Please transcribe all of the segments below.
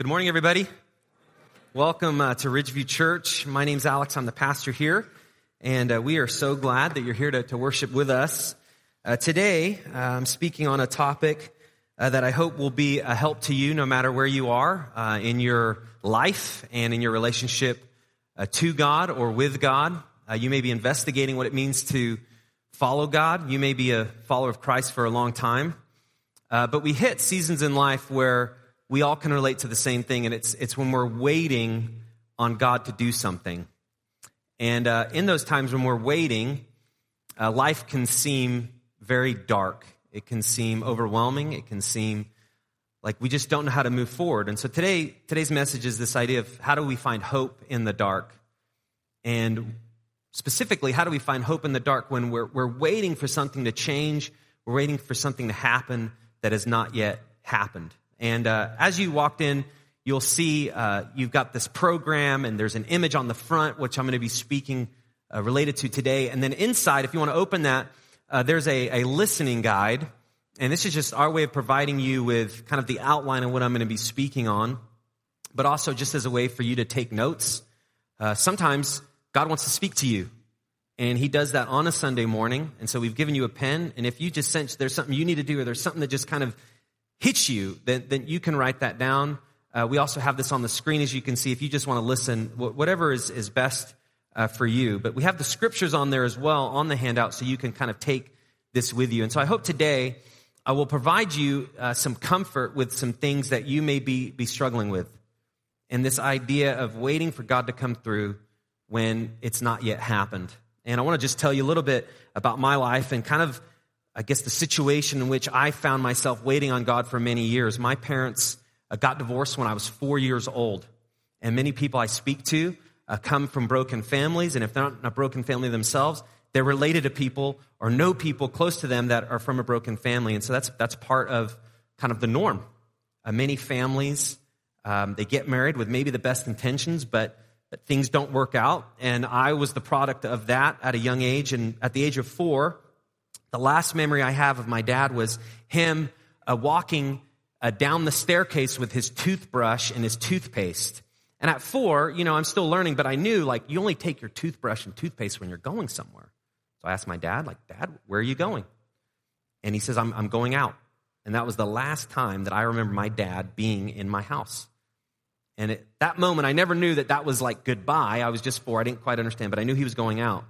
Good morning, everybody. Welcome uh, to Ridgeview Church. My name's Alex. I'm the pastor here, and uh, we are so glad that you're here to, to worship with us. Uh, today, uh, I'm speaking on a topic uh, that I hope will be a help to you no matter where you are uh, in your life and in your relationship to God or with God. you may be investigating what it means to follow God. You may be a follower of Christ for a long time. but we hit seasons in life where we all can relate to the same thing, and it's, it's when we're waiting on God to do something. And uh, in those times when we're waiting, uh, life can seem very dark. It can seem overwhelming. It can seem like we just don't know how to move forward. And so today, today's message is this idea of how do we find hope in the dark? And specifically, how do we find hope in the dark when we're, we're waiting for something to change? We're waiting for something to happen that has not yet happened. And uh, as you walked in, you'll see uh, you've got this program, and there's an image on the front, which I'm going to be speaking uh, related to today. And then inside, if you want to open that, uh, there's a, a listening guide. And this is just our way of providing you with kind of the outline of what I'm going to be speaking on, but also just as a way for you to take notes. Uh, sometimes God wants to speak to you, and He does that on a Sunday morning. And so we've given you a pen, and if you just sense there's something you need to do, or there's something that just kind of hits you, then, then you can write that down. Uh, we also have this on the screen, as you can see, if you just want to listen, whatever is, is best uh, for you. But we have the scriptures on there as well on the handout, so you can kind of take this with you. And so I hope today I will provide you uh, some comfort with some things that you may be, be struggling with. And this idea of waiting for God to come through when it's not yet happened. And I want to just tell you a little bit about my life and kind of I guess, the situation in which I found myself waiting on God for many years. My parents uh, got divorced when I was four years old. And many people I speak to uh, come from broken families. And if they're not a broken family themselves, they're related to people or know people close to them that are from a broken family. And so that's, that's part of kind of the norm. Uh, many families, um, they get married with maybe the best intentions, but, but things don't work out. And I was the product of that at a young age. And at the age of four, the last memory I have of my dad was him uh, walking uh, down the staircase with his toothbrush and his toothpaste. And at four, you know, I'm still learning, but I knew like you only take your toothbrush and toothpaste when you're going somewhere. So I asked my dad, like, Dad, where are you going? And he says, I'm, I'm going out. And that was the last time that I remember my dad being in my house. And at that moment, I never knew that that was like goodbye. I was just four. I didn't quite understand, but I knew he was going out.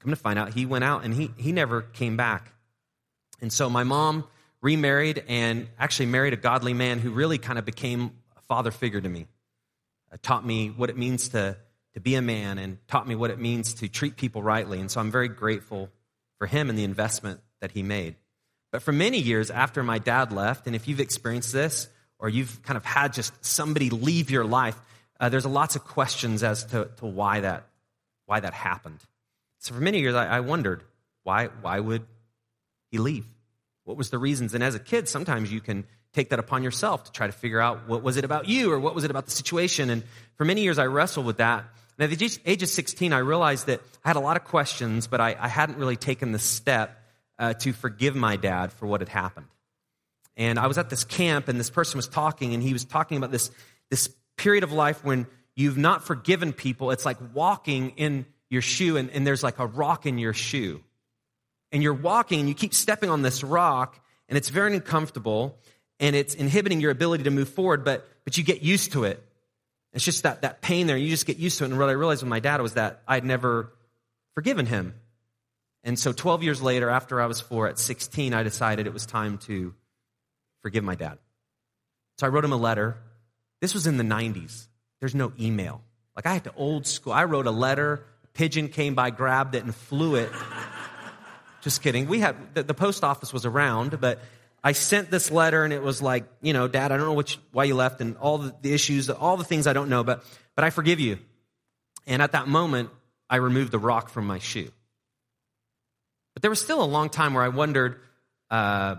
Come to find out, he went out and he, he never came back. And so my mom remarried and actually married a godly man who really kind of became a father figure to me. Uh, taught me what it means to, to be a man and taught me what it means to treat people rightly. And so I'm very grateful for him and the investment that he made. But for many years after my dad left, and if you've experienced this or you've kind of had just somebody leave your life, uh, there's lots of questions as to, to why, that, why that happened. So for many years, I, I wondered why, why would he leave? What was the reasons? And as a kid, sometimes you can take that upon yourself to try to figure out what was it about you or what was it about the situation. And for many years, I wrestled with that. And at the age of 16, I realized that I had a lot of questions, but I, I hadn't really taken the step uh, to forgive my dad for what had happened. And I was at this camp, and this person was talking, and he was talking about this, this period of life when you've not forgiven people. It's like walking in your shoe and, and there's like a rock in your shoe. And you're walking and you keep stepping on this rock and it's very uncomfortable and it's inhibiting your ability to move forward, but, but you get used to it. It's just that, that pain there. You just get used to it. And what I realized with my dad was that I'd never forgiven him. And so 12 years later, after I was four, at 16, I decided it was time to forgive my dad. So I wrote him a letter. This was in the 90s. There's no email. Like I had to old school. I wrote a letter pigeon came by, grabbed it, and flew it. Just kidding. We had the, the, post office was around, but I sent this letter, and it was like, you know, Dad, I don't know which, why you left, and all the, the issues, all the things I don't know, but but I forgive you. And at that moment, I removed the rock from my shoe. But there was still a long time where I wondered, uh,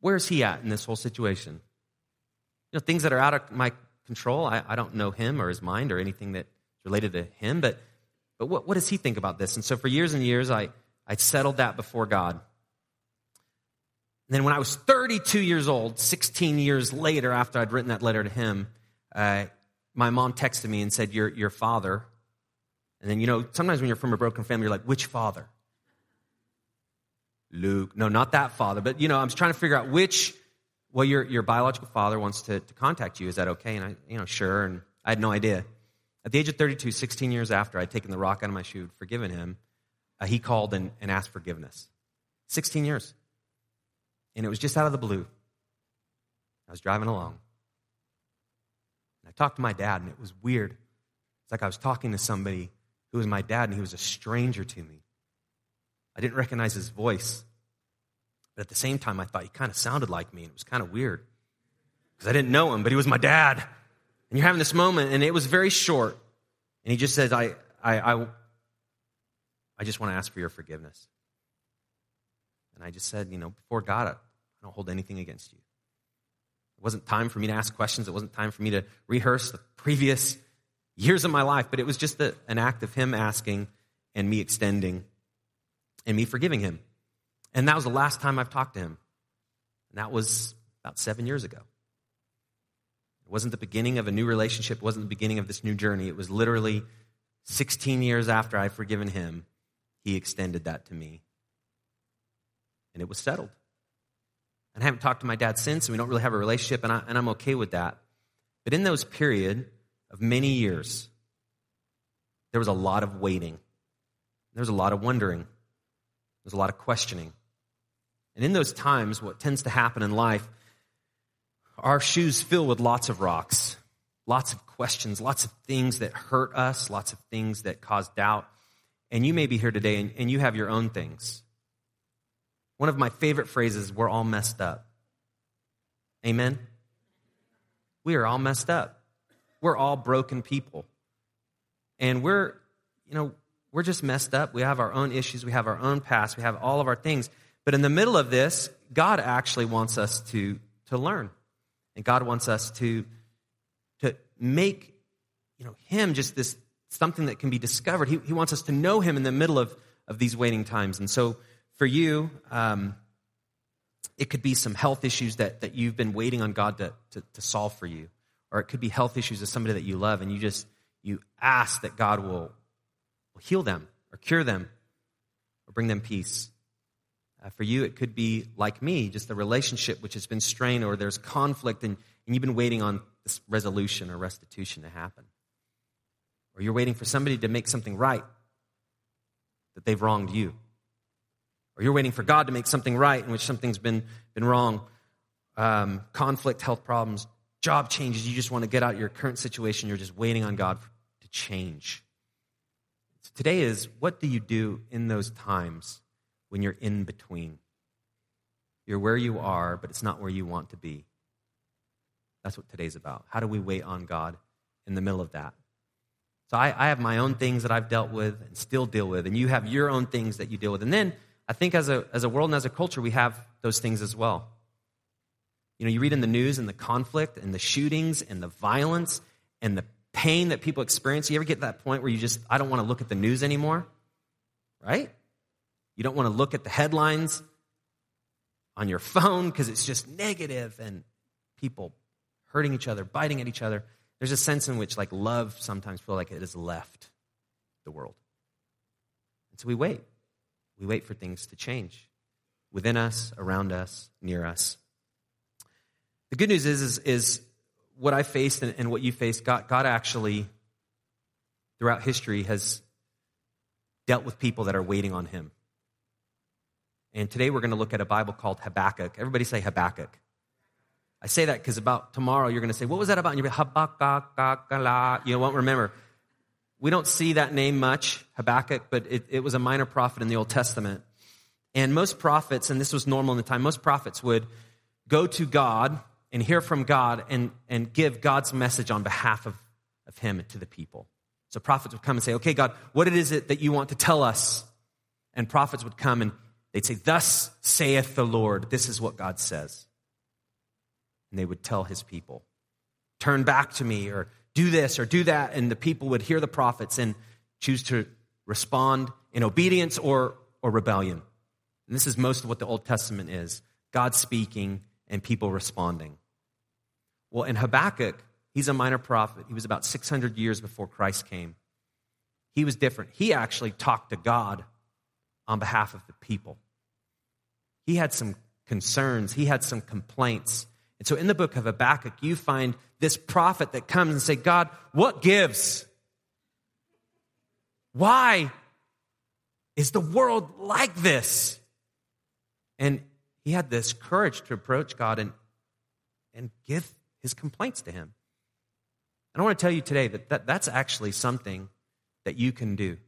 where's he at in this whole situation? You know, things that are out of my control. I, I don't know him or his mind or anything that related to him, but, but what, what does he think about this? And so for years and years, I, I settled that before God. And then when I was 32 years old, 16 years later after I'd written that letter to him, uh, my mom texted me and said, your, your father. And then, you know, sometimes when you're from a broken family, you're like, which father? Luke. No, not that father. But, you know, I'm trying to figure out which, well, your, your biological father wants to, to contact you. Is that okay? And I, you know, sure. And I had no idea. At the age of 32, 16 years after I'd taken the rock out of my shoe, forgiven him, uh, he called and, and asked forgiveness. 16 years. And it was just out of the blue. I was driving along. And I talked to my dad, and it was weird. It's like I was talking to somebody who was my dad, and he was a stranger to me. I didn't recognize his voice. But at the same time, I thought he kind of sounded like me, and it was kind of weird because I didn't know him, but he was my dad. And you're having this moment, and it was very short. And he just says, I, I, I, I just want to ask for your forgiveness. And I just said, you know, before God, I don't hold anything against you. It wasn't time for me to ask questions. It wasn't time for me to rehearse the previous years of my life, but it was just a, an act of him asking and me extending and me forgiving him. And that was the last time I've talked to him. And that was about seven years ago. Wasn't the beginning of a new relationship, it wasn't the beginning of this new journey. It was literally 16 years after I'd forgiven him, he extended that to me. And it was settled. And I haven't talked to my dad since, and we don't really have a relationship, and, I, and I'm okay with that. But in those period of many years, there was a lot of waiting. There was a lot of wondering. There's a lot of questioning. And in those times, what tends to happen in life, our shoes fill with lots of rocks, lots of questions, lots of things that hurt us, lots of things that cause doubt. And you may be here today and, and you have your own things. One of my favorite phrases, we're all messed up. Amen? We are all messed up. We're all broken people. And we're, you know, we're just messed up. We have our own issues. We have our own past. We have all of our things. But in the middle of this, God actually wants us to, to learn. And God wants us to, to make, you know, Him just this something that can be discovered. He, he wants us to know Him in the middle of, of these waiting times. And so for you, um, it could be some health issues that, that you've been waiting on God to, to, to solve for you. Or it could be health issues of somebody that you love and you just, you ask that God will will heal them or cure them or bring them peace. Uh, for you, it could be like me, just a relationship which has been strained or there's conflict and, and you've been waiting on this resolution or restitution to happen. Or you're waiting for somebody to make something right that they've wronged you. Or you're waiting for God to make something right in which something's been, been wrong. Um, conflict, health problems, job changes. You just want to get out of your current situation. You're just waiting on God to change. So Today is what do you do in those times when you're in between? You're where you are, but it's not where you want to be. That's what today's about. How do we wait on God in the middle of that? So I, I, have my own things that I've dealt with and still deal with, and you have your own things that you deal with. And then I think as a, as a world and as a culture, we have those things as well. You know, you read in the news and the conflict and the shootings and the violence and the pain that people experience. You ever get to that point where you just, I don't want to look at the news anymore? Right? You don't want to look at the headlines on your phone because it's just negative and people hurting each other, biting at each other. There's a sense in which like love sometimes feel like it has left the world. And so we wait. We wait for things to change within us, around us, near us. The good news is, is, is what I faced and, and what you faced, God, God actually, throughout history, has dealt with people that are waiting on Him. And today we're going to look at a Bible called Habakkuk. Everybody say Habakkuk. I say that because about tomorrow you're going to say, what was that about? And you'll be Habakkuk, you won't remember. We don't see that name much, Habakkuk, but it, it was a minor prophet in the Old Testament. And most prophets, and this was normal in the time, most prophets would go to God and hear from God and, and give God's message on behalf of, of him to the people. So prophets would come and say, okay, God, what is it that you want to tell us? And prophets would come and they'd say, thus saith the Lord. This is what God says. And they would tell his people, turn back to me or do this or do that. And the people would hear the prophets and choose to respond in obedience or, or rebellion. And this is most of what the Old Testament is. God speaking, and people responding. Well, in Habakkuk, he's a minor prophet. He was about 600 years before Christ came. He was different. He actually talked to God on behalf of the people. He had some concerns, he had some complaints. And so in the book of Habakkuk, you find this prophet that comes and say, God, what gives? Why is the world like this? And he had this courage to approach God and, and give his complaints to him. And I want to tell you today that, that that's actually something that you can do.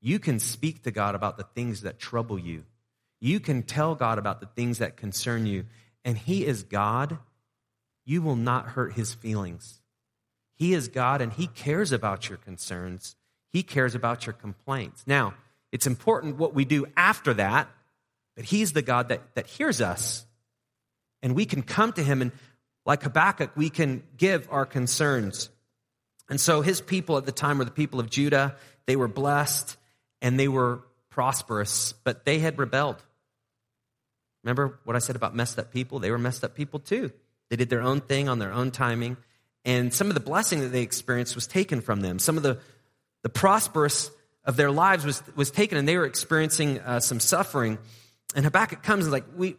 You can speak to God about the things that trouble you. You can tell God about the things that concern you. And He is God. You will not hurt His feelings. He is God and He cares about your concerns. He cares about your complaints. Now, it's important what we do after that, but He's the God that, that hears us. And we can come to Him and, like Habakkuk, we can give our concerns. And so his people at the time were the people of Judah. They were blessed and they were prosperous, but they had rebelled. Remember what I said about messed up people? They were messed up people too. They did their own thing on their own timing. And some of the blessing that they experienced was taken from them. Some of the, the prosperous of their lives was, was taken, and they were experiencing uh, some suffering. And Habakkuk comes and like, we,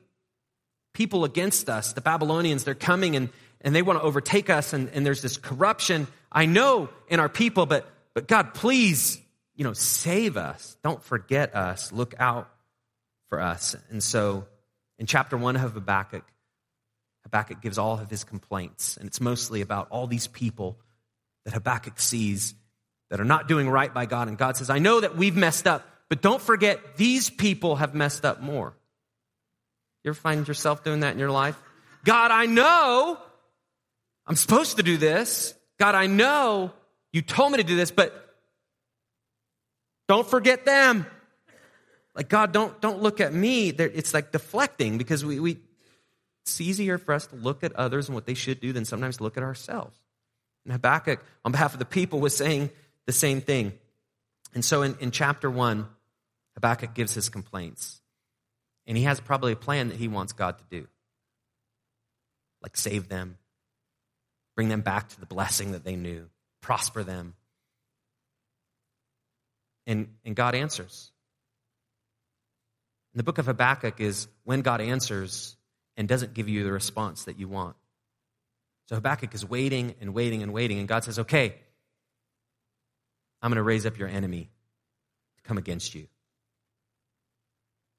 people against us, the Babylonians, they're coming and, and they want to overtake us, and, and there's this corruption. I know in our people, but, but God, please, you know, save us. Don't forget us. Look out for us. And so in chapter one of Habakkuk, Habakkuk gives all of his complaints, and it's mostly about all these people that Habakkuk sees that are not doing right by God. And God says, I know that we've messed up, but don't forget these people have messed up more. You ever find yourself doing that in your life? God, I know I'm supposed to do this. God, I know you told me to do this, but don't forget them. Like, God, don't, don't look at me. It's like deflecting because we, we, it's easier for us to look at others and what they should do than sometimes look at ourselves. And Habakkuk, on behalf of the people, was saying the same thing. And so in, in chapter one, Habakkuk gives his complaints. And he has probably a plan that he wants God to do. Like save them, bring them back to the blessing that they knew, prosper them. And, and God answers. And the book of Habakkuk is when God answers and doesn't give you the response that you want. So Habakkuk is waiting and waiting and waiting, and God says, Okay, I'm going to raise up your enemy to come against you.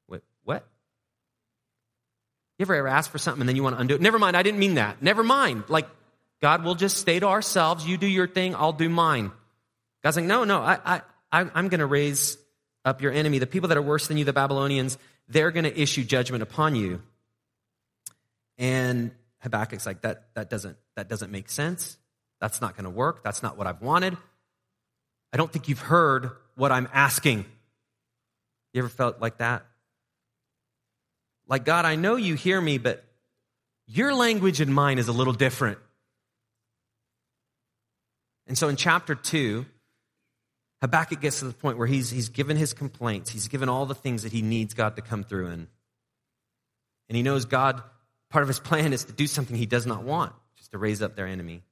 What? What? You ever, ever ask for something and then you want to undo it? Never mind, I didn't mean that. Never mind. Like, God will just stay to ourselves. You do your thing, I'll do mine. God's like, no, no, I, I, I'm going to raise up your enemy. The people that are worse than you, the Babylonians, they're going to issue judgment upon you. And Habakkuk's like, that, that, doesn't, that doesn't make sense. That's not going to work. That's not what I've wanted. I don't think you've heard what I'm asking. You ever felt like that? Like, God, I know you hear me, but your language and mine is a little different. And so in chapter 2, Habakkuk gets to the point where he's, he's given his complaints. He's given all the things that he needs God to come through in. And he knows God, part of his plan is to do something he does not want, just to raise up their enemy.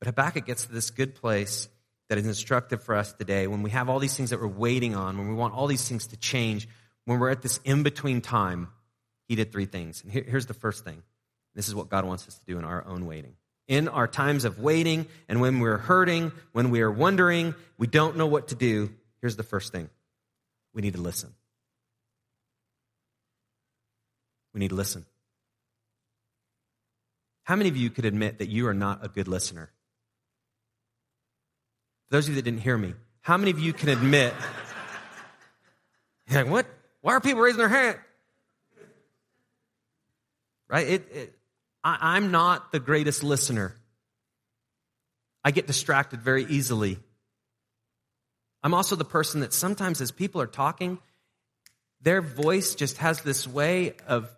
But Habakkuk gets to this good place that is instructive for us today when we have all these things that we're waiting on, when we want all these things to change, when we're at this in between time, he did three things. And here, here's the first thing this is what God wants us to do in our own waiting. In our times of waiting and when we're hurting, when we are wondering, we don't know what to do, here's the first thing we need to listen. We need to listen. How many of you could admit that you are not a good listener? For those of you that didn't hear me, how many of you can admit, like, what? Why are people raising their hand? Right? It, it, I, I'm not the greatest listener. I get distracted very easily. I'm also the person that sometimes, as people are talking, their voice just has this way of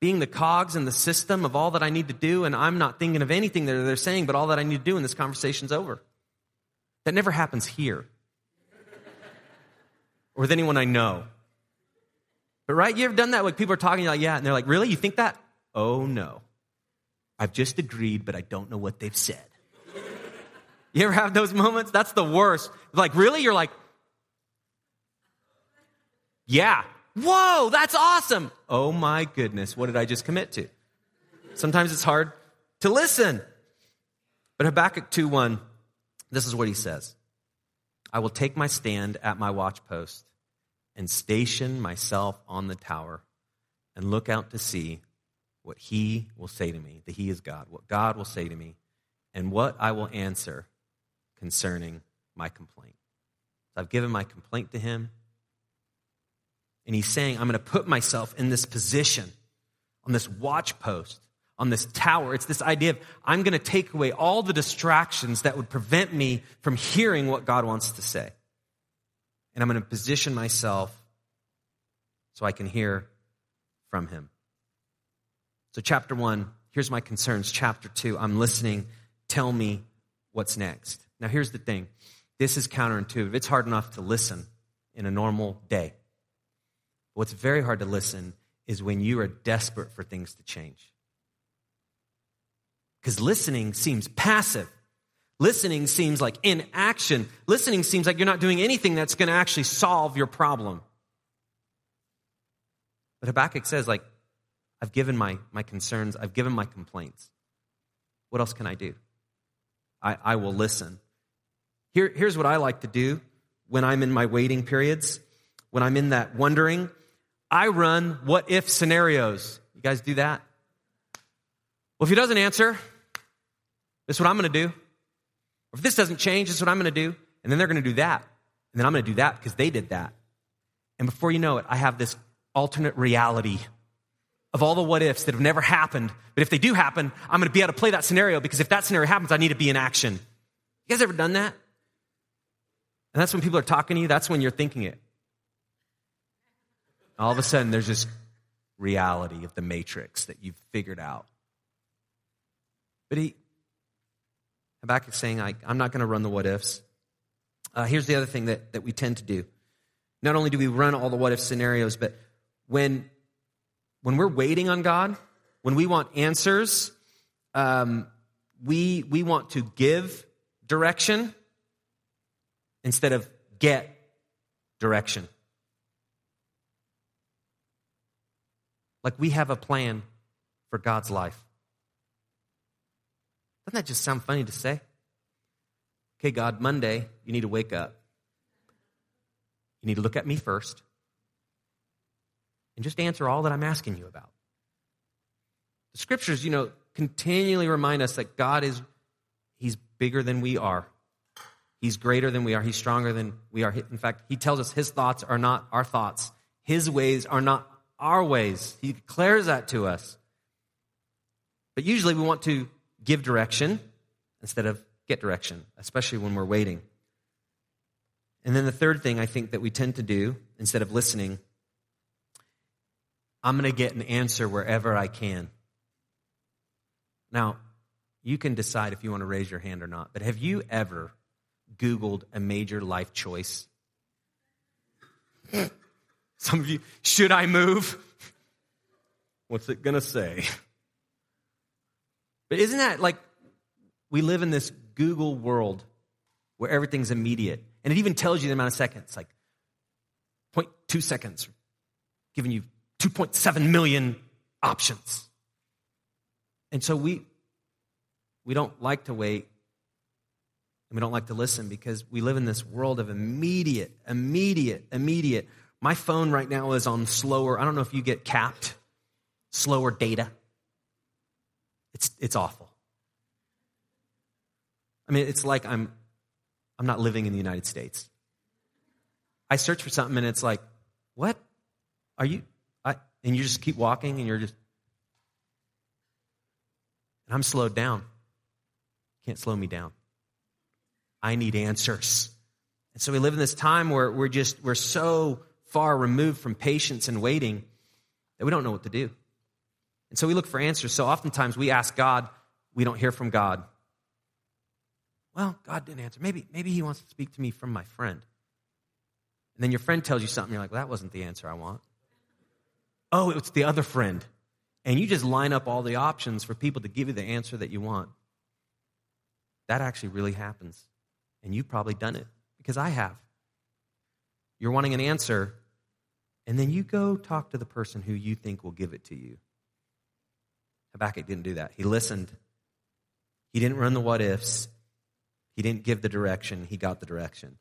being the cogs in the system of all that I need to do, and I'm not thinking of anything that they're saying, but all that I need to do, and this conversation's over. That never happens here or with anyone I know. But right, you ever done that? Like people are talking, like, yeah, and they're like, really? You think that? Oh no. I've just agreed, but I don't know what they've said. You ever have those moments? That's the worst. Like, really? You're like, yeah. Whoa, that's awesome. Oh my goodness, what did I just commit to? Sometimes it's hard to listen. But Habakkuk 2 1, this is what he says I will take my stand at my watchpost and station myself on the tower and look out to see what he will say to me, that he is God, what God will say to me, and what I will answer concerning my complaint. So I've given my complaint to him. And he's saying, I'm going to put myself in this position, on this watch post, on this tower. It's this idea of I'm going to take away all the distractions that would prevent me from hearing what God wants to say. And I'm going to position myself so I can hear from him. So, chapter one, here's my concerns. Chapter two, I'm listening. Tell me what's next. Now, here's the thing this is counterintuitive. It's hard enough to listen in a normal day. What's very hard to listen is when you are desperate for things to change. Because listening seems passive. Listening seems like inaction. Listening seems like you're not doing anything that's going to actually solve your problem. But Habakkuk says, like, I've given my, my concerns, I've given my complaints. What else can I do? I, I will listen. Here, here's what I like to do when I'm in my waiting periods, when I'm in that wondering. I run what if scenarios. You guys do that? Well, if he doesn't answer, this is what I'm going to do. Or if this doesn't change, this is what I'm going to do. And then they're going to do that. And then I'm going to do that because they did that. And before you know it, I have this alternate reality of all the what ifs that have never happened. But if they do happen, I'm going to be able to play that scenario because if that scenario happens, I need to be in action. You guys ever done that? And that's when people are talking to you, that's when you're thinking it. All of a sudden, there's this reality of the matrix that you've figured out. But he, Habakkuk saying, I, am not going to run the what ifs. Uh, here's the other thing that, that we tend to do. Not only do we run all the what if scenarios, but when when we're waiting on God, when we want answers, um, we, we want to give direction instead of get direction. Like we have a plan for God's life. Doesn't that just sound funny to say? Okay, God, Monday, you need to wake up. You need to look at me first and just answer all that I'm asking you about. The scriptures, you know, continually remind us that God is, He's bigger than we are. He's greater than we are. He's stronger than we are. In fact, He tells us His thoughts are not our thoughts, His ways are not our ways. He declares that to us. But usually we want to give direction instead of get direction, especially when we're waiting. And then the third thing I think that we tend to do instead of listening I'm going to get an answer wherever I can. Now, you can decide if you want to raise your hand or not, but have you ever Googled a major life choice? Some of you, should I move? What's it going to say? But isn't that like we live in this Google world where everything's immediate? And it even tells you the amount of seconds, like 0.2 seconds, giving you 2.7 million options. And so we, we don't like to wait and we don't like to listen because we live in this world of immediate, immediate, immediate. My phone right now is on slower. I don't know if you get capped, slower data. It's, it's awful. I mean, it's like I'm, I'm not living in the United States. I search for something and it's like, what? Are you, and you just keep walking and you're just and i'm slowed down. Can't slow me down. I need answers. And so we live in this time where we're just we're so far removed from patience and waiting that we don't know what to do. And so we look for answers. So oftentimes we ask god we don't hear from god. Well god didn't answer. Maybe maybe he wants to speak to me from my friend. And then your friend tells you something. You're like well that wasn't the answer i want oh, it's the other friend. And you just line up all the options for people to give you the answer that you want. That actually really happens. And you've probably done it because I have. You're wanting an answer, and then you go talk to the person who you think will give it to you. Habakkuk didn't do that. He listened. He didn't run the what ifs. He didn't give the direction. He got the direction.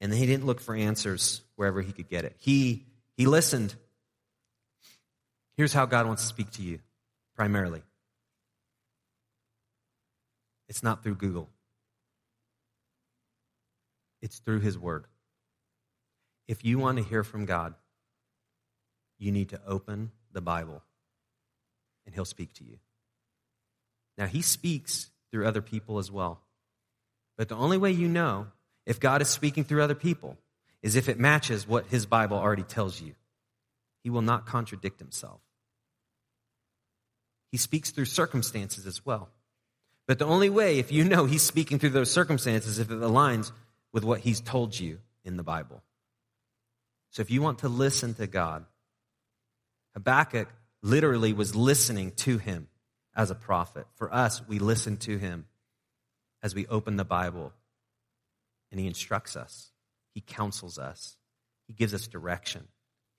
And then he didn't look for answers wherever he could get it. He, he listened. Here's how God wants to speak to you, primarily it's not through Google, it's through His Word. If you want to hear from God, you need to open the Bible and He'll speak to you. Now, He speaks through other people as well. But the only way you know if God is speaking through other people is if it matches what His Bible already tells you. He will not contradict Himself. He speaks through circumstances as well. But the only way, if you know He's speaking through those circumstances, if it aligns with what He's told you in the Bible. So if you want to listen to God, Habakkuk literally was listening to him as a prophet. For us, we listen to him as we open the Bible and he instructs us, he counsels us, he gives us direction,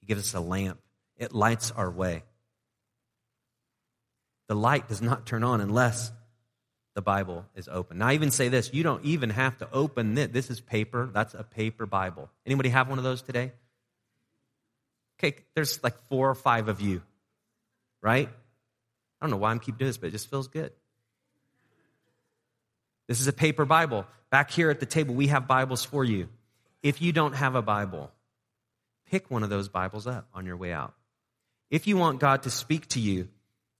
he gives us a lamp, it lights our way. The light does not turn on unless the Bible is open. Now, I even say this you don't even have to open it. This is paper. That's a paper Bible. Anybody have one of those today? Okay, there's like four or five of you, right? I don't know why I'm keep doing this, but it just feels good. This is a paper Bible. Back here at the table, we have Bibles for you. If you don't have a Bible, pick one of those Bibles up on your way out. If you want God to speak to you,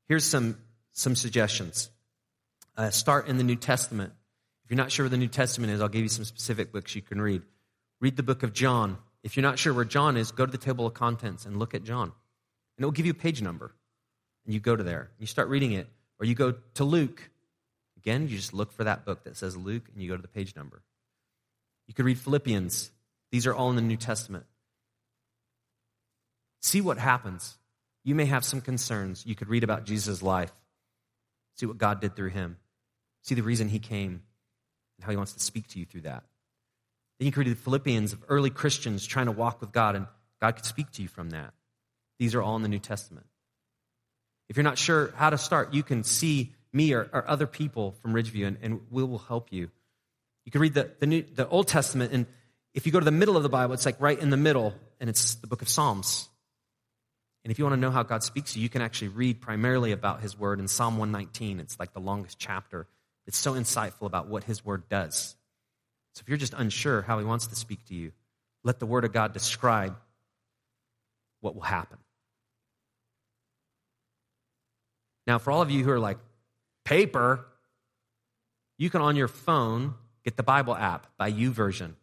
here's some, some suggestions. Uh, start in the New Testament. If you're not sure where the New Testament is, I'll give you some specific books you can read. Read the book of John. If you're not sure where John is, go to the table of contents and look at John. And it will give you a page number. And you go to there. You start reading it. Or you go to Luke. Again, you just look for that book that says Luke and you go to the page number. You could read Philippians. These are all in the New Testament. See what happens. You may have some concerns. You could read about Jesus' life, see what God did through him, see the reason he came, and how he wants to speak to you through that. Then you could read the Philippians of early Christians trying to walk with God, and God could speak to you from that. These are all in the New Testament. If you're not sure how to start, you can see me or, or other people from Ridgeview, and, and, we will help you. You can read the, the, New, the Old Testament, and if you go to the middle of the Bible, it's like right in the middle, and it's the book of Psalms. And if you want to know how God speaks to you, you can actually read primarily about his word in Psalm 119. It's like the longest chapter. It's so insightful about what his word does. So if you're just unsure how he wants to speak to you, let the word of God describe what will happen. Now, for all of you who are like, paper, you can on your phone get the Bible app by YouVersion.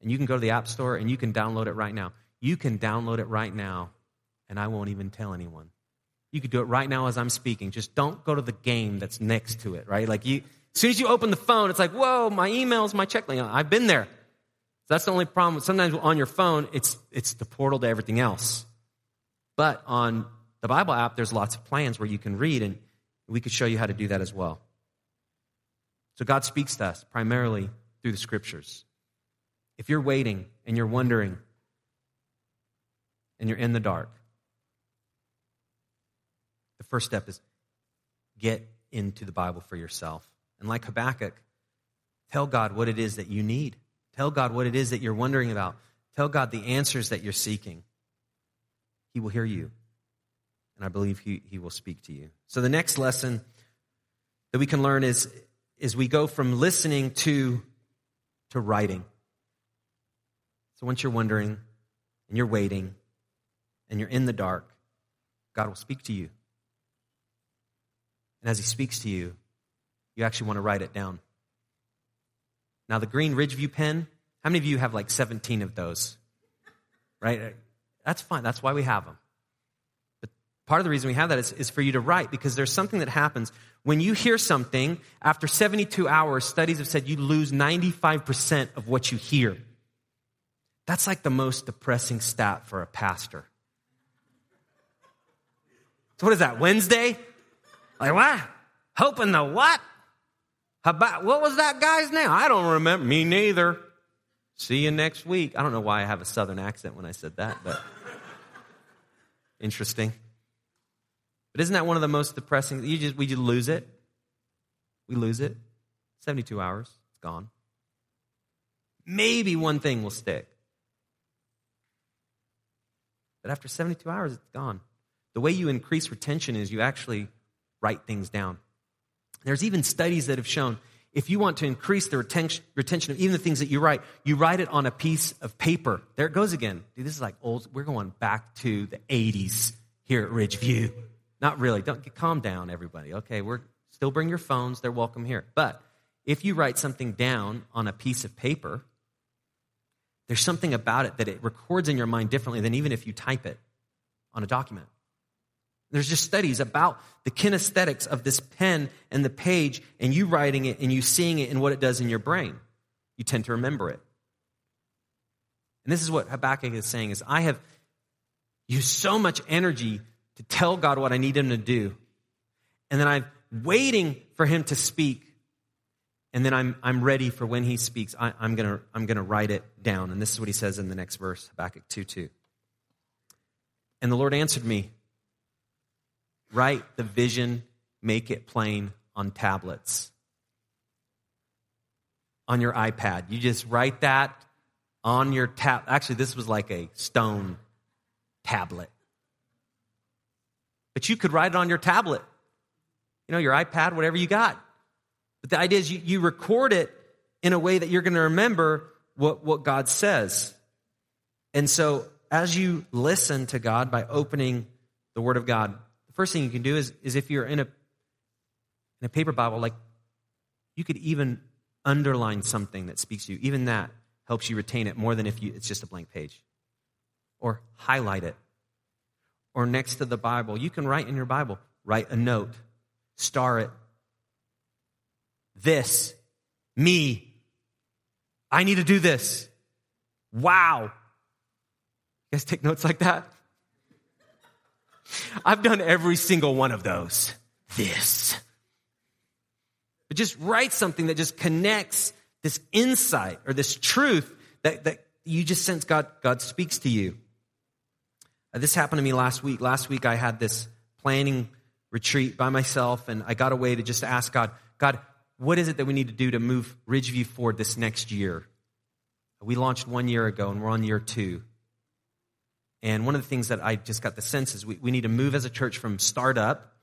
And you can go to the App Store and you can download it right now. You can download it right now, and I won't even tell anyone. You could do it right now as I'm speaking. Just don't go to the game that's next to it, right? Like you, as soon as you open the phone, it's like, whoa, my emails, my check. I've been there. So that's the only problem. Sometimes on your phone, it's, it's the portal to everything else. But on the Bible app, there's lots of plans where you can read, and we could show you how to do that as well. So God speaks to us primarily through the scriptures. If you're waiting and you're wondering and you're in the dark, first step is get into the Bible for yourself. And like Habakkuk, tell God what it is that you need. Tell God what it is that you're wondering about. Tell God the answers that you're seeking. He will hear you. And I believe he, he will speak to you. So the next lesson that we can learn is, is we go from listening to, to writing. So once you're wondering and you're waiting and you're in the dark, God will speak to you. And as he speaks to you, you actually want to write it down. Now, the green Ridgeview pen, how many of you have like 17 of those? Right? That's fine. That's why we have them. But part of the reason we have that is, is for you to write because there's something that happens when you hear something after 72 hours. Studies have said you lose 95% of what you hear. That's like the most depressing stat for a pastor. So what is that, Wednesday? Like, what? Hoping the what? About, what was that guy's name? I don't remember. Me neither. See you next week. I don't know why I have a southern accent when I said that, but interesting. But isn't that one of the most depressing? You just, we just lose it. We lose it. 72 hours, it's gone. Maybe one thing will stick. But after 72 hours, it's gone. The way you increase retention is you actually write things down. There's even studies that have shown if you want to increase the retention, of even the things that you write, you write it on a piece of paper. There it goes again. Dude, this is like old. We're going back to the 80s here at Ridgeview. Not really. Don't get calm down, everybody. Okay, we're still bring your phones. They're welcome here. But if you write something down on a piece of paper, there's something about it that it records in your mind differently than even if you type it on a document. There's just studies about the kinesthetics of this pen and the page, and you writing it and you seeing it and what it does in your brain. You tend to remember it. And this is what Habakkuk is saying is I have used so much energy to tell God what I need him to do. And then I'm waiting for him to speak. And then I'm, I'm ready for when he speaks. I, am going to I'm gonna write it down. And this is what he says in the next verse, Habakkuk 2 2. And the Lord answered me, Write the vision, make it plain on tablets. On your iPad. You just write that on your tab. Actually, this was like a stone tablet. But you could write it on your tablet, you know, your iPad, whatever you got. But the idea is you, you record it in a way that you're going to remember what, what God says. And so as you listen to God by opening the Word of God, first thing you can do is, is if you're in a, in a paper Bible, like you could even underline something that speaks to you. Even that helps you retain it more than if you, it's just a blank page. Or highlight it. Or next to the Bible, you can write in your Bible, write a note, star it. This, me, I need to do this. Wow. You guys take notes like that? I've done every single one of those. This. But just write something that just connects this insight or this truth that, that you just sense God, God speaks to you. Uh, this happened to me last week. Last week I had this planning retreat by myself and I got away to just ask God, God, what is it that we need to do to move Ridgeview forward this next year? We launched one year ago and we're on year two. And one of the things that I just got the sense is we, we need to move as a church from startup,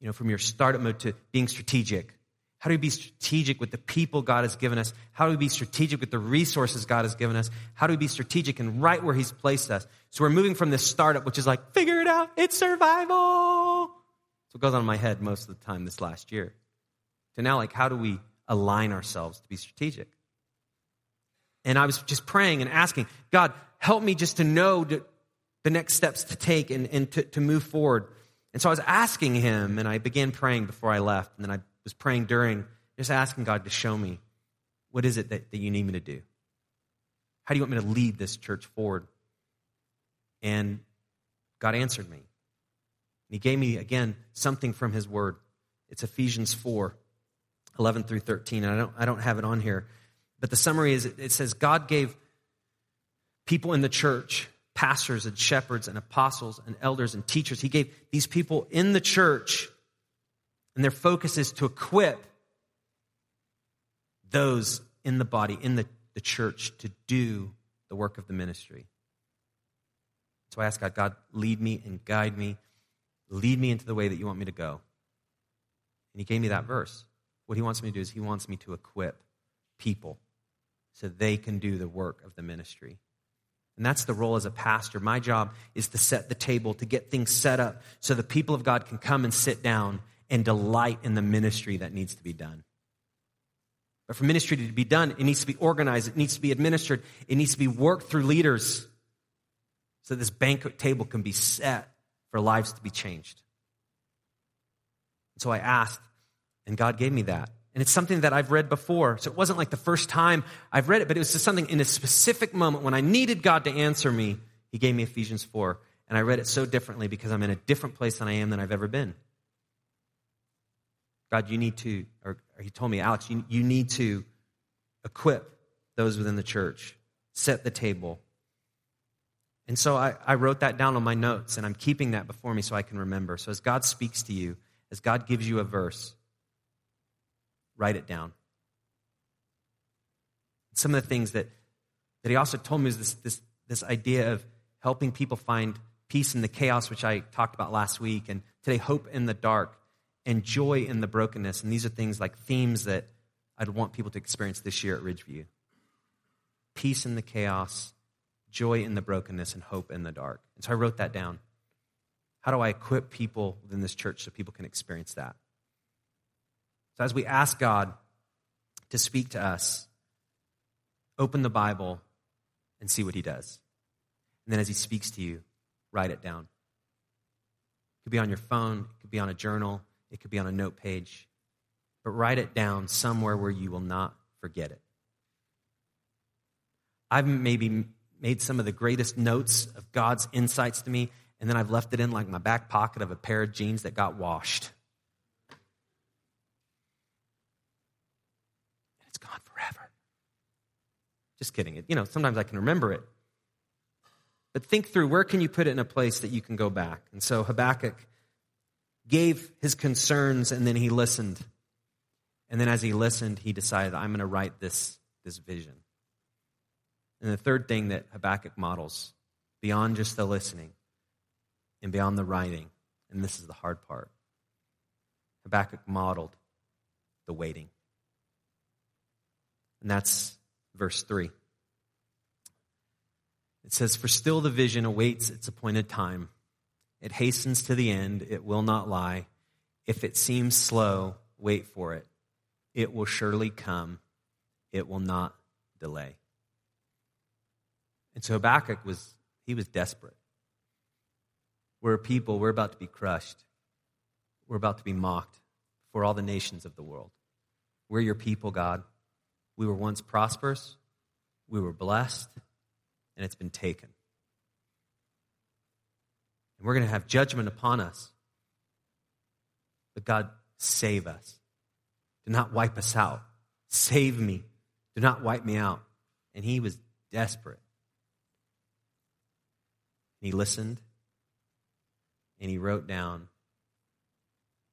you know, from your startup mode to being strategic. How do we be strategic with the people God has given us? How do we be strategic with the resources God has given us? How do we be strategic and right where He's placed us? So we're moving from this startup, which is like, figure it out, it's survival. That's what goes on in my head most of the time this last year. To now, like, how do we align ourselves to be strategic? And I was just praying and asking, God, help me just to know to, the next steps to take and, and to, to move forward. And so I was asking him, and I began praying before I left, and then I was praying during, just asking God to show me what is it that, that you need me to do? How do you want me to lead this church forward? And God answered me. He gave me, again, something from his word. It's Ephesians 4, 11 through 13. And I don't, I don't have it on here. But the summary is it says, God gave people in the church pastors and shepherds and apostles and elders and teachers. He gave these people in the church, and their focus is to equip those in the body, in the, the church, to do the work of the ministry. So I ask God, God, lead me and guide me. Lead me into the way that you want me to go. And He gave me that verse. What He wants me to do is He wants me to equip people so they can do the work of the ministry. And that's the role as a pastor. My job is to set the table, to get things set up so the people of God can come and sit down and delight in the ministry that needs to be done. But for ministry to be done, it needs to be organized, it needs to be administered, it needs to be worked through leaders so this banquet table can be set for lives to be changed. And so I asked, and God gave me that. And it's something that I've read before. So it wasn't like the first time I've read it, but it was just something in a specific moment when I needed God to answer me. He gave me Ephesians 4. and I read it so differently because I'm in a different place than I am than I've ever been. God, you need to, or, he told me, Alex, you, you need to equip those within the church, set the table. And so I, I wrote that down on my notes, and I'm keeping that before me so I can remember. So as God speaks to you, as God gives you a verse, write it down. Some of the things that, that he also told me is this, this, this idea of helping people find peace in the chaos, which I talked about last week, and today, hope in the dark and joy in the brokenness. And these are things like themes that I'd want people to experience this year at Ridgeview peace in the chaos, joy in the brokenness, and hope in the dark. And so I wrote that down. How do I equip people within this church so people can experience that? So as we ask God to speak to us, open the Bible and see what he does. And then as he speaks to you, write it down. It could be on your phone, it could be on a journal, it could be on a note page. But write it down somewhere where you will not forget it. I've maybe made some of the greatest notes of God's insights to me, and then I've left it in like my back pocket of a pair of jeans that got washed. And it's gone forever. Just kidding. You know, sometimes I can remember it. But think through where can you put it in a place that you can go back? And so Habakkuk gave his concerns and then he listened. And then as he listened, he decided, I'm going to write this, this vision. And the third thing that Habakkuk models, beyond just the listening and beyond the writing, and this is the hard part, Habakkuk modeled the waiting. And that's verse 3. It says, For still the vision awaits its appointed time. It hastens to the end, it will not lie. If it seems slow, wait for it. It will surely come, it will not delay. And so Habakkuk was, he was desperate. We're a people, we're about to be crushed. We're about to be mocked for all the nations of the world. We're your people, God. We were once prosperous, we were blessed, and it's been taken. And we're going to have judgment upon us. But God, save us. Do not wipe us out. Save me. Do not wipe me out. And he was desperate. He listened and he wrote down.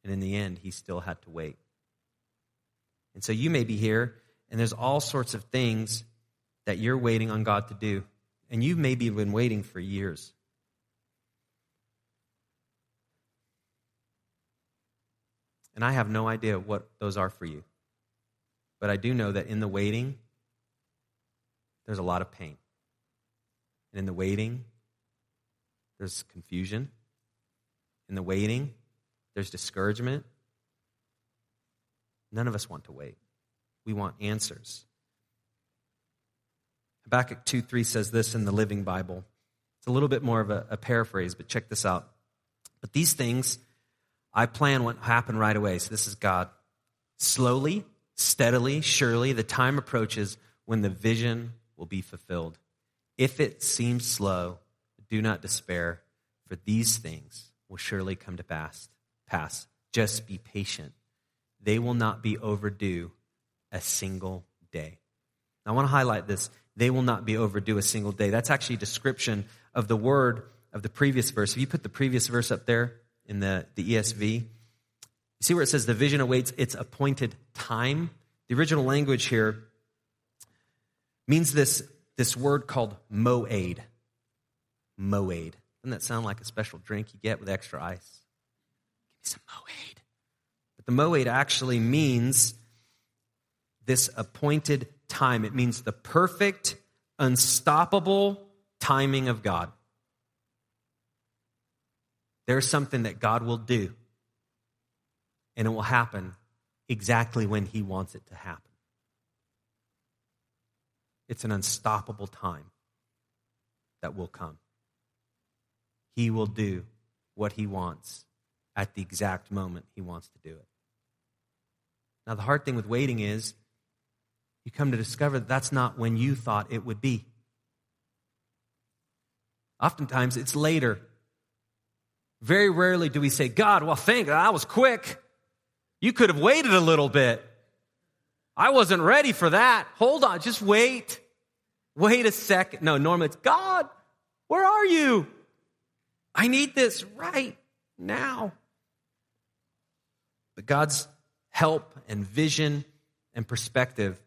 And in the end, he still had to wait. And so you may be here, and there's all sorts of things that you're waiting on God to do. And you've maybe been waiting for years. And I have no idea what those are for you. But I do know that in the waiting, there's a lot of pain. And in the waiting, there's confusion. In the waiting, there's discouragement. None of us want to wait. We want answers. Habakkuk 2 3 says this in the Living Bible. It's a little bit more of a, a paraphrase, but check this out. But these things I plan what happen right away. So this is God. Slowly, steadily, surely, the time approaches when the vision will be fulfilled. If it seems slow, do not despair, for these things will surely come to pass. Pass. Just be patient. They will not be overdue a single day. I want to highlight this. They will not be overdue a single day. That's actually a description of the word of the previous verse. If you put the previous verse up there in the, the ESV, you see where it says the vision awaits its appointed time? The original language here means this, this word called moed. Moed. Doesn't that sound like a special drink you get with extra ice? Give me some moed. But the moed actually means this appointed time. It means the perfect, unstoppable timing of God. There's something that God will do, and it will happen exactly when He wants it to happen. It's an unstoppable time that will come. He will do what He wants at the exact moment He wants to do it. Now, the hard thing with waiting is you come to discover that that's not when you thought it would be. Oftentimes, it's later Very rarely do we say, God, well, thank God, that was quick. You could have waited a little bit. I wasn't ready for that. Hold on, just wait. Wait a second. No, normally it's God, where are you? I need this right now. But God's help and vision and perspective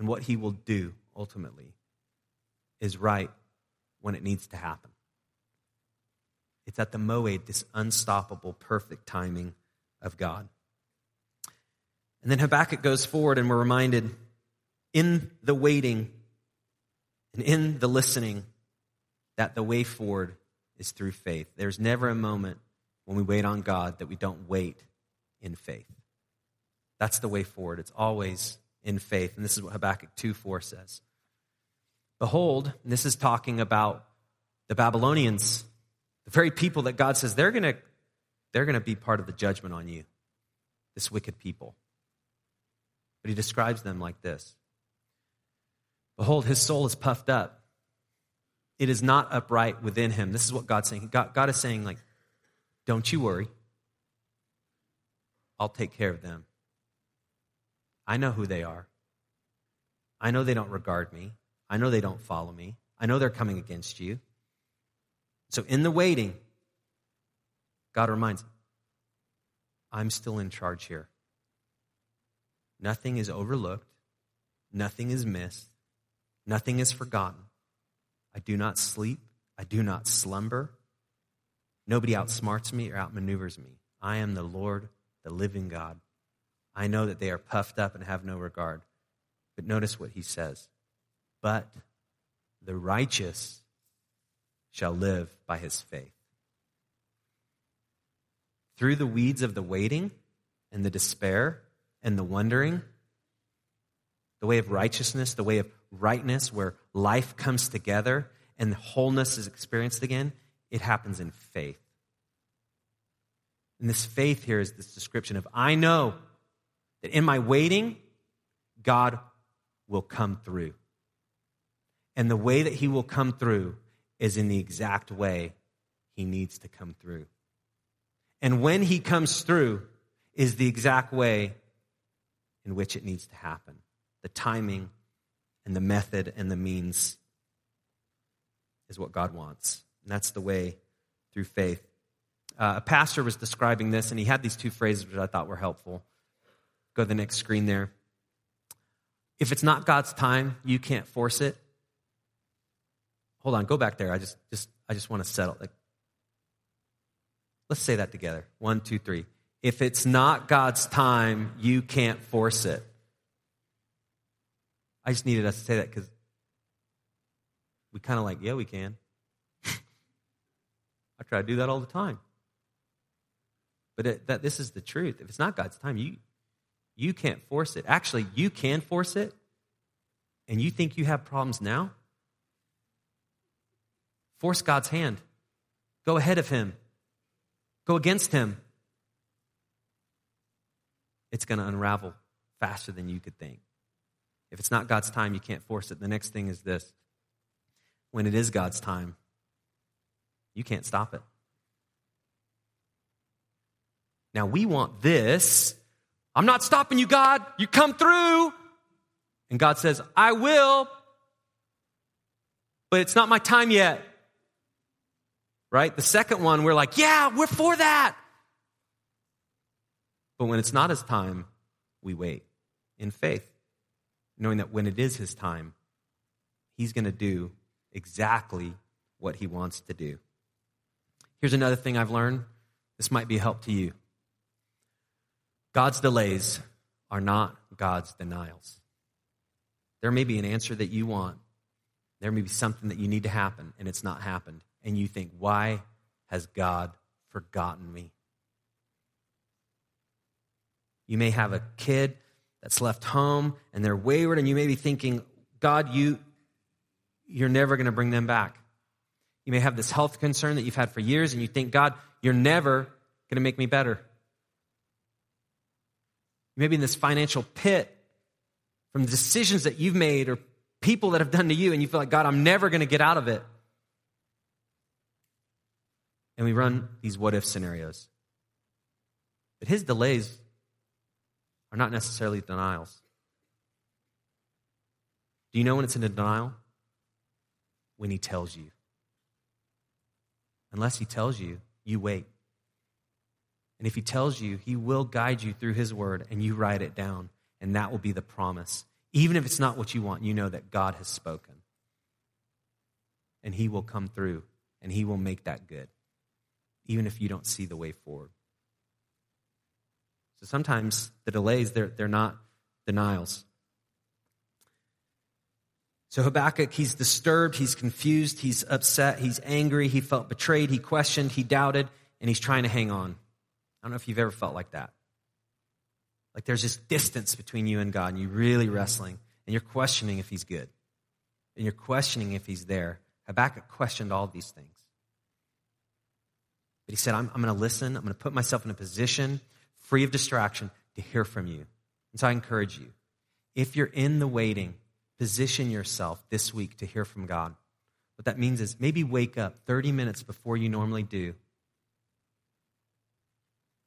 and what He will do ultimately is right when it needs to happen. It's at the moed, this unstoppable, perfect timing of God. And then Habakkuk goes forward, and we're reminded in the waiting and in the listening that the way forward is through faith. There's never a moment when we wait on God that we don't wait in faith. That's the way forward. It's always in faith. And this is what Habakkuk 2 4 says. Behold, this is talking about the Babylonians, the very people that God says they're going to they're going to be part of the judgment on you, this wicked people. But he describes them like this Behold, his soul is puffed up. It is not upright within him. This is what God's saying. God, God is saying, like, don't you worry. I'll take care of them. I know who they are. I know they don't regard me. I know they don't follow me. I know they're coming against you. So in the waiting, God reminds, I'm still in charge here. Nothing is overlooked. Nothing is missed. Nothing is forgotten. I do not sleep. I do not slumber. Nobody outsmarts me or outmaneuvers me. I am the Lord, the living God. I know that they are puffed up and have no regard. But notice what he says. But the righteous shall live by his faith. Through the weeds of the waiting and the despair and the wondering, the way of righteousness, the way of rightness, where life comes together and wholeness is experienced again, it happens in faith. And this faith here is this description of I know that in my waiting, God will come through. And the way that He will come through is in the exact way He needs to come through. And when He comes through is the exact way in which it needs to happen. The timing and the method and the means is what God wants. And that's the way through faith. Uh, a pastor was describing this, and he had these two phrases which I thought were helpful. Go to the next screen there. If it's not God's time, you can't force it. Hold on, go back there. I just, just, I just want to settle. Like, let's say that together. One, two, three. If it's not God's time, you can't force it. I just needed us to say that because we kind of like, yeah, we can. I try to do that all the time. But it, that this is the truth. If it's not God's time, you you can't force it. Actually, you can force it. And you think you have problems now? Force God's hand. Go ahead of him. Go against him. It's going to unravel faster than you could think. If it's not God's time, you can't force it. The next thing is this when it is God's time, you can't stop it. Now, we want this. I'm not stopping you, God. You come through. And God says, I will, but it's not my time yet. Right? The second one, we're like, yeah, we're for that. But when it's not his time, we wait in faith knowing that when it is his time, he's going to do exactly what he wants to do. Here's another thing I've learned. This might be a help to you. God's delays are not God's denials. There may be an answer that you want. There may be something that you need to happen, and it's not happened. And you think, why has God forgotten me? You may have a kid that's left home and they're wayward, and you may be thinking, God, you, you're never going to bring them back. You may have this health concern that you've had for years, and you think, God, you're never going to make me better. You may be in this financial pit from the decisions that you've made or people that have done to you, and you feel like, God, I'm never going to get out of it. and we run these what if scenarios. But his delays are not necessarily denials. Do you know when it's in a denial? When he tells you. Unless he tells you, you wait. And if he tells you, he will guide you through his word and you write it down. And that will be the promise. Even if it's not what you want, you know that God has spoken. And he will come through and he will make that good, even if you don't see the way forward. So sometimes the delays, they're, they're not denials. So Habakkuk, he's disturbed, he's confused, he's upset, he's angry, he felt betrayed, he questioned, he doubted, and he's trying to hang on. I don't know if you've ever felt like that. Like there's this distance between you and God, and you're really wrestling, and you're questioning if he's good, and you're questioning if he's there. Habakkuk questioned all these things. But he said, I'm, I'm going to listen, I'm going to put myself in a position free of distraction to hear from you. And so I encourage you, if you're in the waiting, position yourself this week to hear from God. What that means is maybe wake up 30 minutes before you normally do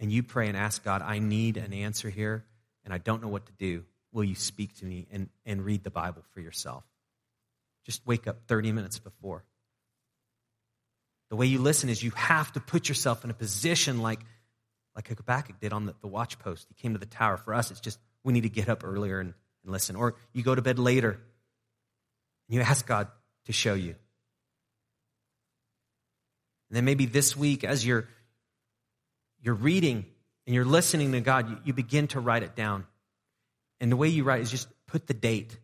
and you pray and ask God, I need an answer here and I don't know what to do. Will you speak to me and, and read the Bible for yourself? Just wake up 30 minutes before. The way you listen is you have to put yourself in a position like, like Habakkuk did on the, the watch post. He came to the tower. For us, it's just we need to get up earlier and and listen. Or you go to bed later and you ask God to show you. And then maybe this week, as you're, you're reading and you're listening to God, you, you begin to write it down. And the way you write is just put the date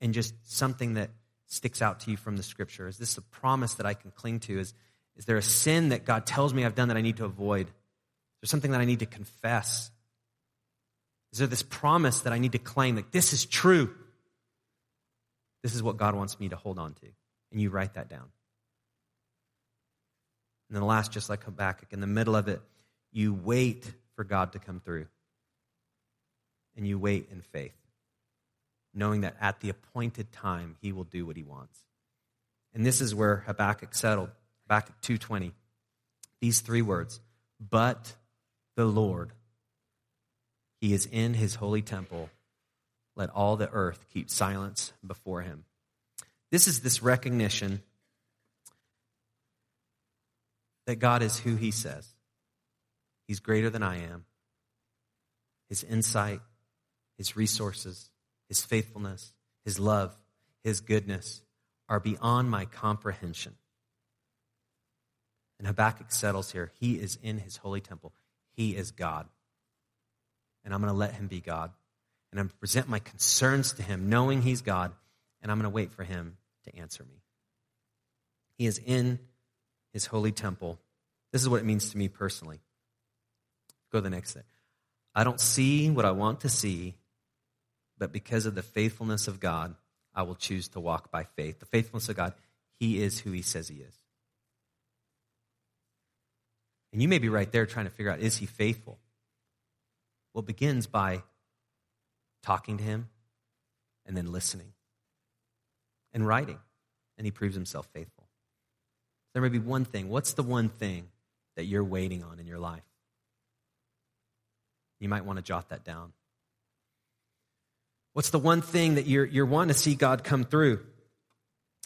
and just something that sticks out to you from the scripture. Is this a promise that I can cling to? Is, is there a sin that God tells me I've done that I need to avoid? Is there something that I need to confess? Is there this promise that I need to claim that this is true? This is what God wants me to hold on to. And you write that down. And then the last, just like Habakkuk, in the middle of it, you wait for God to come through. And you wait in faith, knowing that at the appointed time, he will do what he wants. And this is where Habakkuk settled. Habakkuk 2.20. These three words, but the Lord he is in his holy temple. Let all the earth keep silence before him. This is this recognition that God is who he says. He's greater than I am. His insight, his resources, his faithfulness, his love, his goodness are beyond my comprehension. And Habakkuk settles here. He is in his holy temple. He is God and I'm going to let him be God. And I'm going to present my concerns to him, knowing he's God, and I'm going to wait for him to answer me. He is in his holy temple. This is what it means to me personally. Go to the next thing. I don't see what I want to see, but because of the faithfulness of God, I will choose to walk by faith. The faithfulness of God, He is who He says He is. And you may be right there trying to figure out is He faithful? Well, it begins by talking to him and then listening and writing. And he proves himself faithful. There may be one thing. What's the one thing that you're waiting on in your life? You might want to jot that down. What's the one thing that you're, you're wanting to see God come through?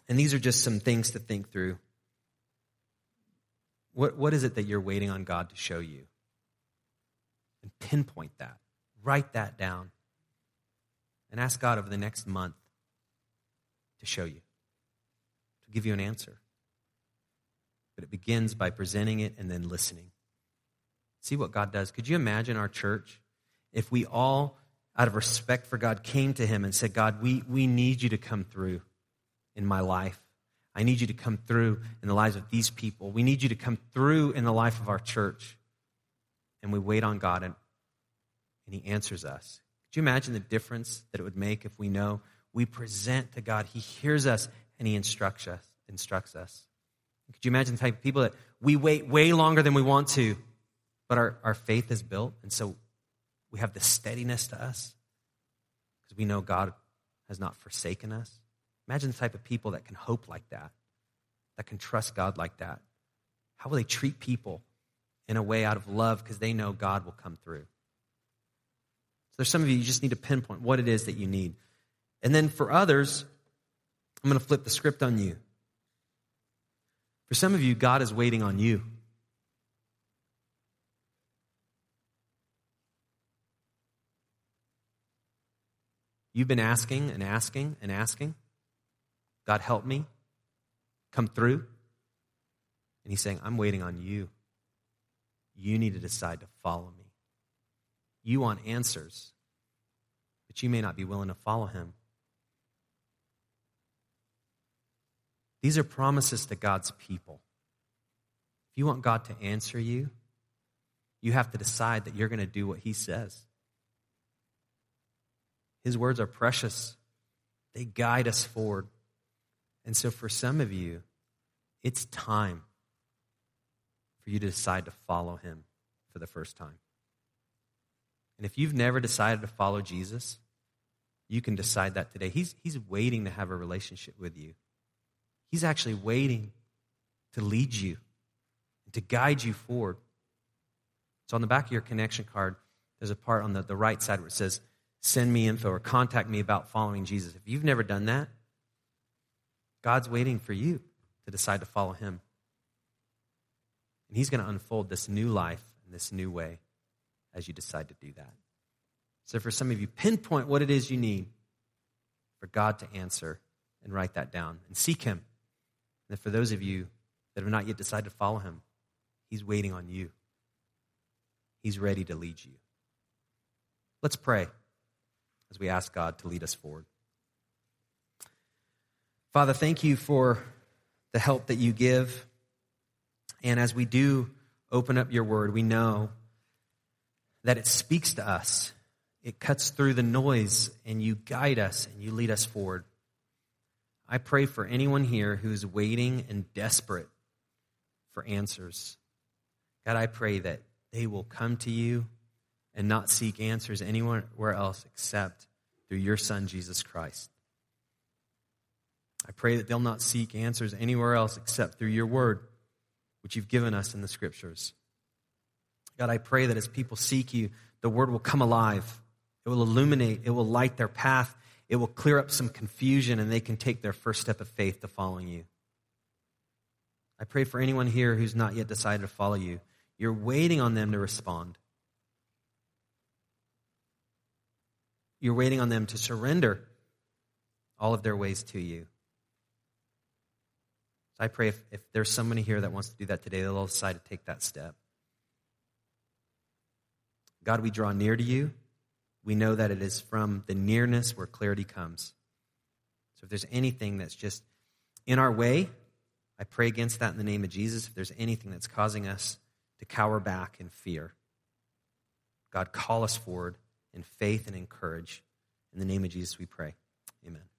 And these are just some things to think through. What, what is it that you're waiting on God to show you? and pinpoint that. Write that down. And ask God over the next month to show you, to give you an answer. But it begins by presenting it and then listening. See what God does. Could you imagine our church if we all, out of respect for God, came to Him and said, God, we, we need you to come through in my life. I need you to come through in the lives of these people. We need you to come through in the life of our church and we wait on God and, and He answers us. Could you imagine the difference that it would make if we know we present to God, He hears us, and He instructs us? Instructs us. Could you imagine the type of people that we wait way longer than we want to, but our, our faith is built, and so we have the steadiness to us because we know God has not forsaken us? Imagine the type of people that can hope like that, that can trust God like that. How will they treat people in a way out of love because they know God will come through? So there's some of you, you just need to pinpoint what it is that you need. And then for others, I'm going to flip the script on you. For some of you, God is waiting on you. You've been asking and asking and asking. God, help me. Come through. And he's saying, I'm waiting on you. You need to decide to follow me. You want answers, but you may not be willing to follow him. These are promises to God's people. If you want God to answer you, you have to decide that you're going to do what he says. His words are precious, they guide us forward. And so, for some of you, it's time for you to decide to follow him for the first time. And if you've never decided to follow Jesus, you can decide that today. He's, he's waiting to have a relationship with you. He's actually waiting to lead you and to guide you forward. So, on the back of your connection card, there's a part on the, the right side where it says, Send me info or contact me about following Jesus. If you've never done that, God's waiting for you to decide to follow Him. And He's going to unfold this new life in this new way as you decide to do that. So, for some of you, pinpoint what it is you need for God to answer and write that down and seek Him. And for those of you that have not yet decided to follow Him, He's waiting on you. He's ready to lead you. Let's pray as we ask God to lead us forward. Father, thank you for the help that you give. And as we do open up your word, we know that it speaks to us. It cuts through the noise and you guide us and you lead us forward. I pray for anyone here who's waiting and desperate for answers. God, I pray that they will come to you and not seek answers anywhere else except through your Son, Jesus Christ. I pray that they'll not seek answers anywhere else except through your word which you've given us in the scriptures. God, I pray that as people seek you, the word will come alive. It will illuminate, it will light their path, it will clear up some confusion, and they can take their first step of faith to following you. I pray for anyone here who's not yet decided to follow you. You're waiting on them to respond. You're waiting on them to surrender all of their ways to you. So I pray if, if there's somebody here that wants to do that today, they'll decide to take that step. God, we draw near to you. We know that it is from the nearness where clarity comes. So if there's anything that's just in our way, I pray against that in the name of Jesus. If there's anything that's causing us to cower back in fear, God, call us forward in faith and in courage. In the name of Jesus, we pray. Amen.